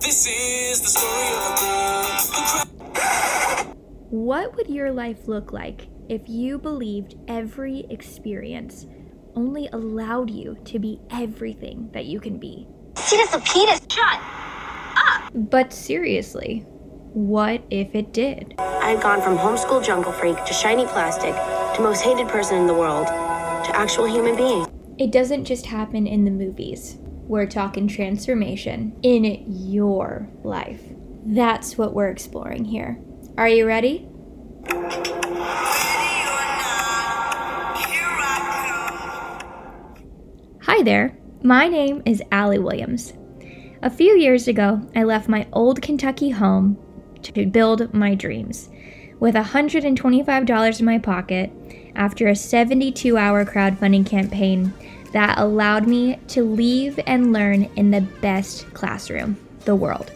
This is the story of a girl. What would your life look like if you believed every experience only allowed you to be everything that you can be? See this penis. Shut. Ah. But seriously, what if it did? I had gone from homeschool jungle freak to shiny plastic to most hated person in the world to actual human being. It doesn't just happen in the movies. We're talking transformation in your life. That's what we're exploring here. Are you ready? Hi there. My name is Allee Williams. A few years ago, I left my old Kentucky home to build my dreams. With $125 in my pocket, after a 72 hour crowdfunding campaign that allowed me to leave and learn in the best classroom, the world.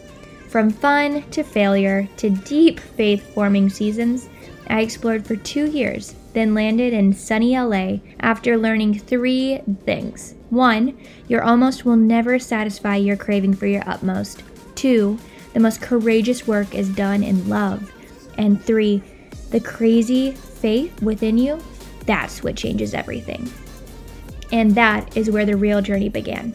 From fun to failure to deep faith forming seasons, I explored for two years, then landed in sunny LA after learning three things. One, your almost will never satisfy your craving for your utmost. Two, the most courageous work is done in love. And three, the crazy faith within you, that's what changes everything. And that is where the real journey began.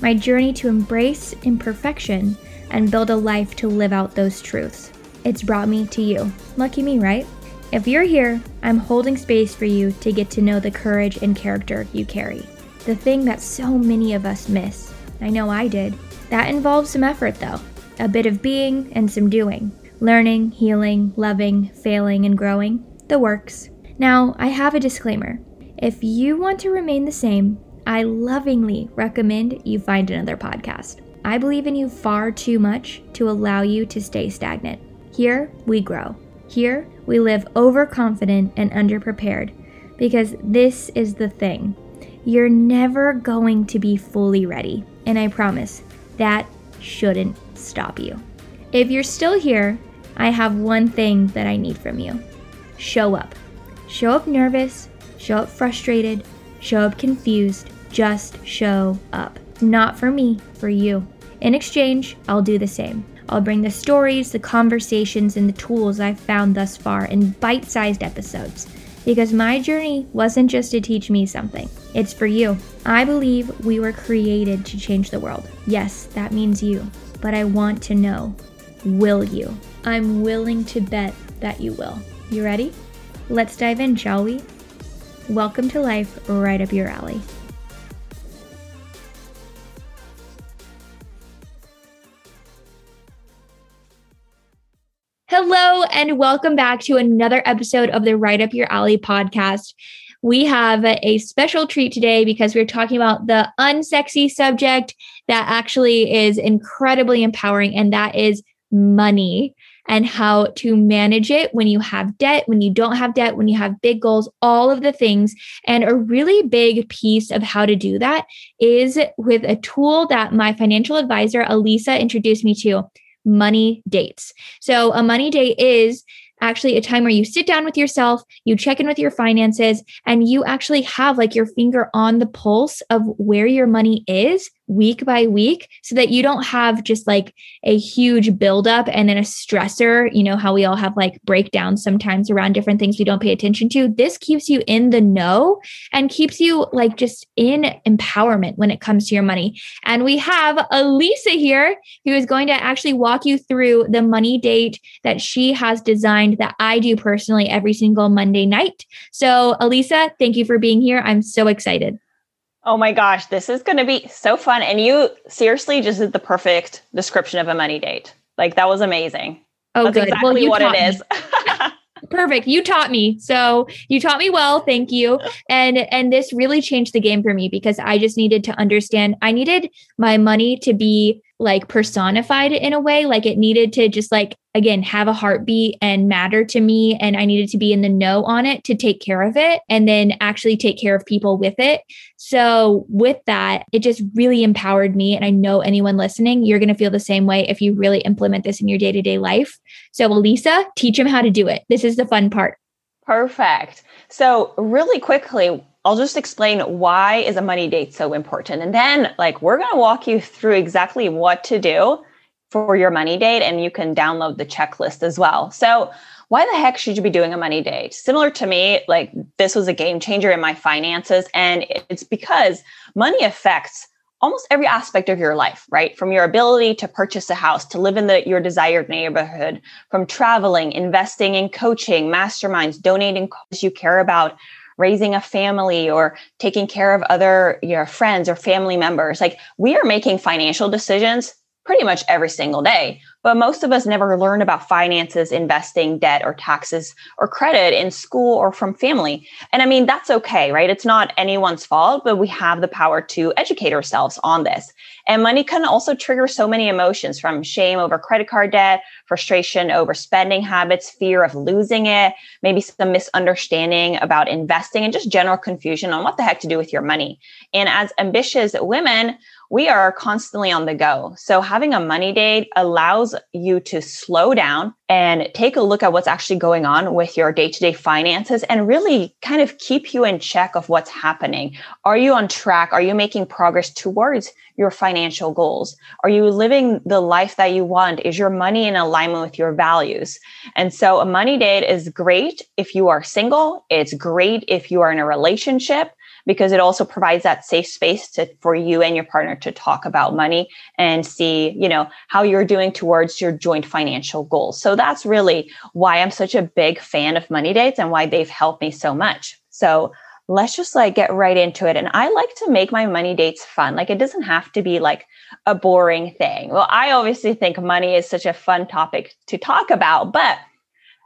My journey to embrace imperfection and build a life to live out those truths. It's brought me to you. Lucky me, right? If you're here, I'm holding space for you to get to know the courage and character you carry. The thing that so many of us miss. I know I did. That involves some effort, though a bit of being and some doing. Learning, healing, loving, failing, and growing. The works. Now, I have a disclaimer. If you want to remain the same, I lovingly recommend you find another podcast. I believe in you far too much to allow you to stay stagnant. Here, we grow. Here, we live overconfident and underprepared because this is the thing. You're never going to be fully ready, and I promise that shouldn't stop you. If you're still here, I have one thing that I need from you show up. Show up nervous, show up frustrated, show up confused, just show up. Not for me, for you. In exchange, I'll do the same. I'll bring the stories, the conversations, and the tools I've found thus far in bite sized episodes. Because my journey wasn't just to teach me something, it's for you. I believe we were created to change the world. Yes, that means you. But I want to know will you? I'm willing to bet that you will. You ready? Let's dive in, shall we? Welcome to life right up your alley. Hello, and welcome back to another episode of the Right Up Your Alley podcast. We have a special treat today because we're talking about the unsexy subject that actually is incredibly empowering, and that is money and how to manage it when you have debt, when you don't have debt, when you have big goals, all of the things. And a really big piece of how to do that is with a tool that my financial advisor, Alissa, introduced me to money dates. So, a money date is actually a time where you sit down with yourself, you check in with your finances, and you actually have like your finger on the pulse of where your money is week by week so that you don't have just like a huge buildup and then a stressor. You know, how we all have like breakdowns sometimes around different things we don't pay attention to. This keeps you in the know and keeps you like just in empowerment when it comes to your money. And we have Alissa here who is going to actually walk you through the money date that she has designed that I do personally every single Monday night. So, Alissa, thank you for being here. I'm so excited. Oh my gosh, this is going to be so fun. And you seriously just did the perfect description of a money date. Like that was amazing. Oh, That's good. exactly well, you what it taught me. is. Perfect. You taught me. So you taught me well. Thank you. And and this really changed the game for me because I just needed to understand. I needed my money to be like personified in a way like it needed to just like again have a heartbeat and matter to me and i needed to be in the know on it to take care of it and then actually take care of people with it so with that it just really empowered me and i know anyone listening you're going to feel the same way if you really implement this in your day-to-day life so alissa teach them how to do it this is the fun part Perfect. So, really quickly, I'll just explain why is a money date so important. And then like we're going to walk you through exactly what to do for your money date and you can download the checklist as well. So, why the heck should you be doing a money date? Similar to me, like this was a game changer in my finances. And it's because money affects almost every aspect of your life, right? From your ability to purchase a house, to live in the, your desired neighborhood, from traveling, investing in coaching, masterminds, donating causes you care about, raising a family or taking care of other your friends or family members. Like we are making financial decisions pretty much every single day. But most of us never learn about finances, investing, debt, or taxes or credit in school or from family. And I mean, that's okay, right? It's not anyone's fault, but we have the power to educate ourselves on this. And money can also trigger so many emotions from shame over credit card debt, frustration over spending habits, fear of losing it, maybe some misunderstanding about investing, and just general confusion on what the heck to do with your money. And as ambitious women, we are constantly on the go. So having a money date allows you to slow down and take a look at what's actually going on with your day-to-day finances and really kind of keep you in check of what's happening. Are you on track? Are you making progress towards your financial goals? Are you living the life that you want? Is your money in alignment with your values? And so a money date is great if you are single. It's great if you are in a relationship because it also provides that safe space to, for you and your partner to talk about money and see, you know, how you're doing towards your joint financial goals. So that's really why I'm such a big fan of money dates and why they've helped me so much. So let's just like get right into it. And I like to make my money dates fun. Like it doesn't have to be like a boring thing. Well, I obviously think money is such a fun topic to talk about, but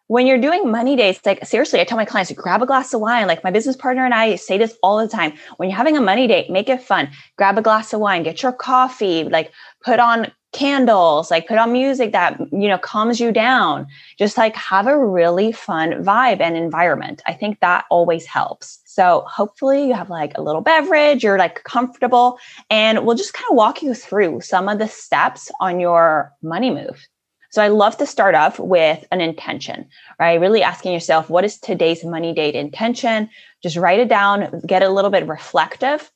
when you're doing money dates, like seriously, I tell my clients, to grab a glass of wine. Like my business partner and I say this all the time. When you're having a money date, make it fun. Grab a glass of wine, get your coffee, like put on candles, like put on music that, you know, calms you down. Just like have a really fun vibe and environment. I think that always helps. So hopefully you have like a little beverage, you're like comfortable, and we'll just kind of walk you through some of the steps on your money move. So I love to start off with an intention, right? Really asking yourself, what is today's money date intention? Just write it down, get a little bit reflective.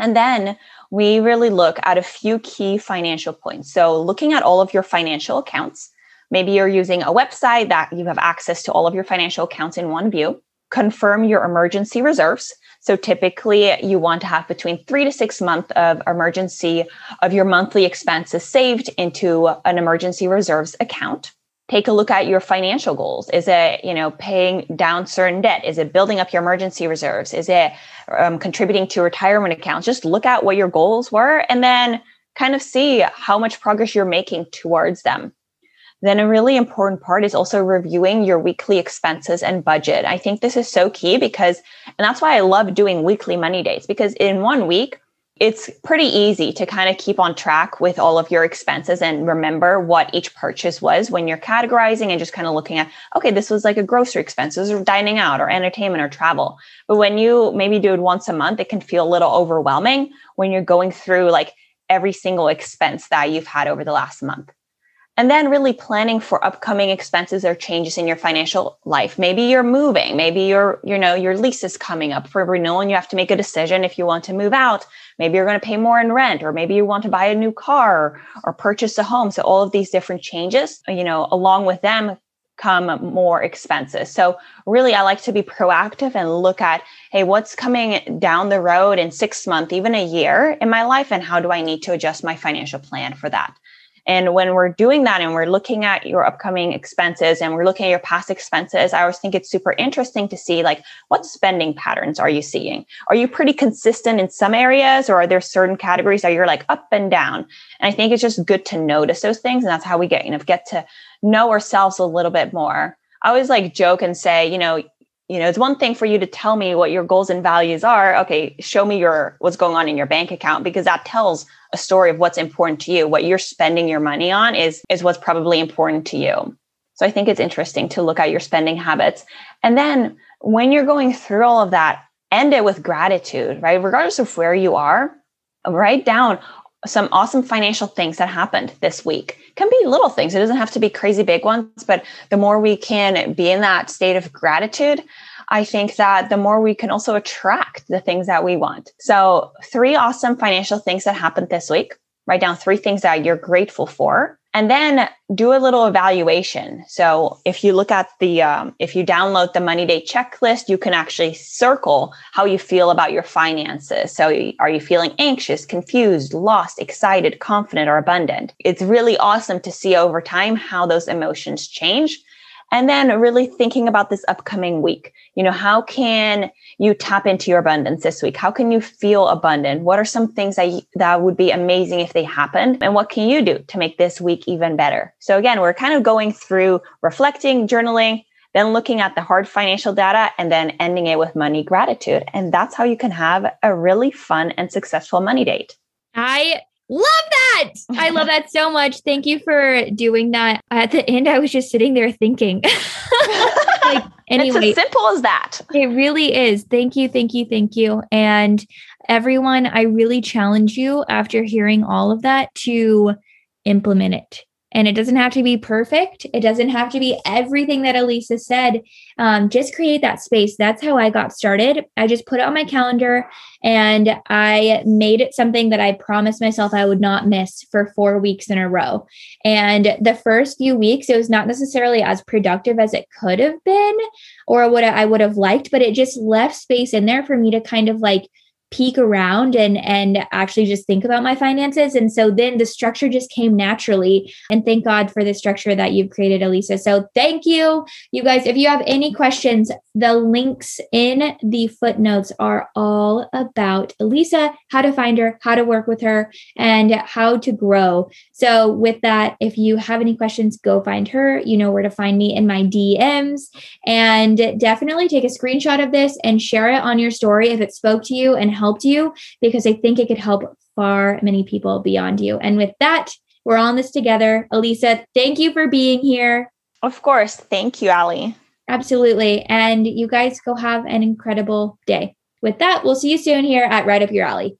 And then we really look at a few key financial points. So looking at all of your financial accounts, maybe you're using a website that you have access to all of your financial accounts in one view. Confirm your emergency reserves. So typically you want to have between three to six months of emergency of your monthly expenses saved into an emergency reserves account. Take a look at your financial goals. Is it, you know, paying down certain debt? Is it building up your emergency reserves? Is it um, contributing to retirement accounts? Just look at what your goals were and then kind of see how much progress you're making towards them. Then a really important part is also reviewing your weekly expenses and budget. I think this is so key because, and that's why I love doing weekly money dates because in one week, it's pretty easy to kind of keep on track with all of your expenses and remember what each purchase was when you're categorizing and just kind of looking at, okay, this was like a grocery expenses or dining out or entertainment or travel. But when you maybe do it once a month, it can feel a little overwhelming when you're going through like every single expense that you've had over the last month and then really planning for upcoming expenses or changes in your financial life. Maybe you're moving. Maybe your you know your lease is coming up for renewal and you have to make a decision if you want to move out. Maybe you're going to pay more in rent or maybe you want to buy a new car or purchase a home. So all of these different changes you know along with them come more expenses. So really i like to be proactive and look at hey what's coming down the road in six months even a year in my life and how do i need to adjust my financial plan for that and when we're doing that and we're looking at your upcoming expenses and we're looking at your past expenses, I always think it's super interesting to see like what spending patterns are you seeing? Are you pretty consistent in some areas or are there certain categories that you're like up and down? And I think it's just good to notice those things. And that's how we get, you know, get to know ourselves a little bit more. I always like joke and say, you know, you know, it's one thing for you to tell me what your goals and values are. Okay, show me your what's going on in your bank account because that tells a story of what's important to you. What you're spending your money on is is what's probably important to you. So I think it's interesting to look at your spending habits. And then when you're going through all of that, end it with gratitude, right? Regardless of where you are, write down some awesome financial things that happened this week. Can be little things. It doesn't have to be crazy big ones, but the more we can be in that state of gratitude, I think that the more we can also attract the things that we want. So, three awesome financial things that happened this week. Write down three things that you're grateful for. And then do a little evaluation. So if you look at the, um, if you download the money day checklist, you can actually circle how you feel about your finances. So are you feeling anxious, confused, lost, excited, confident, or abundant? It's really awesome to see over time how those emotions change and then really thinking about this upcoming week. You know, how can you tap into your abundance this week? How can you feel abundant? What are some things that, that would be amazing if they happened? And what can you do to make this week even better? So again, we're kind of going through reflecting, journaling, then looking at the hard financial data and then ending it with money gratitude. And that's how you can have a really fun and successful money date. I Love that. I love that so much. Thank you for doing that. At the end, I was just sitting there thinking. like, anyway, it's as simple as that. It really is. Thank you. Thank you. Thank you. And everyone, I really challenge you after hearing all of that to implement it and it doesn't have to be perfect. It doesn't have to be everything that Alissa said. Um, just create that space. That's how I got started. I just put it on my calendar and I made it something that I promised myself I would not miss for four weeks in a row. And the first few weeks, it was not necessarily as productive as it could have been or what I would have liked, but it just left space in there for me to kind of like peek around and and actually just think about my finances. And so then the structure just came naturally. And thank god for the structure that you've created alissa. So thank you you guys. If you have any questions the links in the footnotes are all about alissa how to find her how to work with her and how to grow. So with that if you have any questions go find her. You know where to find me in my dms and definitely take a screenshot of this and share it on your story if it spoke to you and helped you because I think it could help far many people beyond you. And with that, we're on this together. Alissa, thank you for being here. Of course. Thank you, Allee. Absolutely. And you guys go have an incredible day. With that, we'll see you soon here at Right Up Your Alley.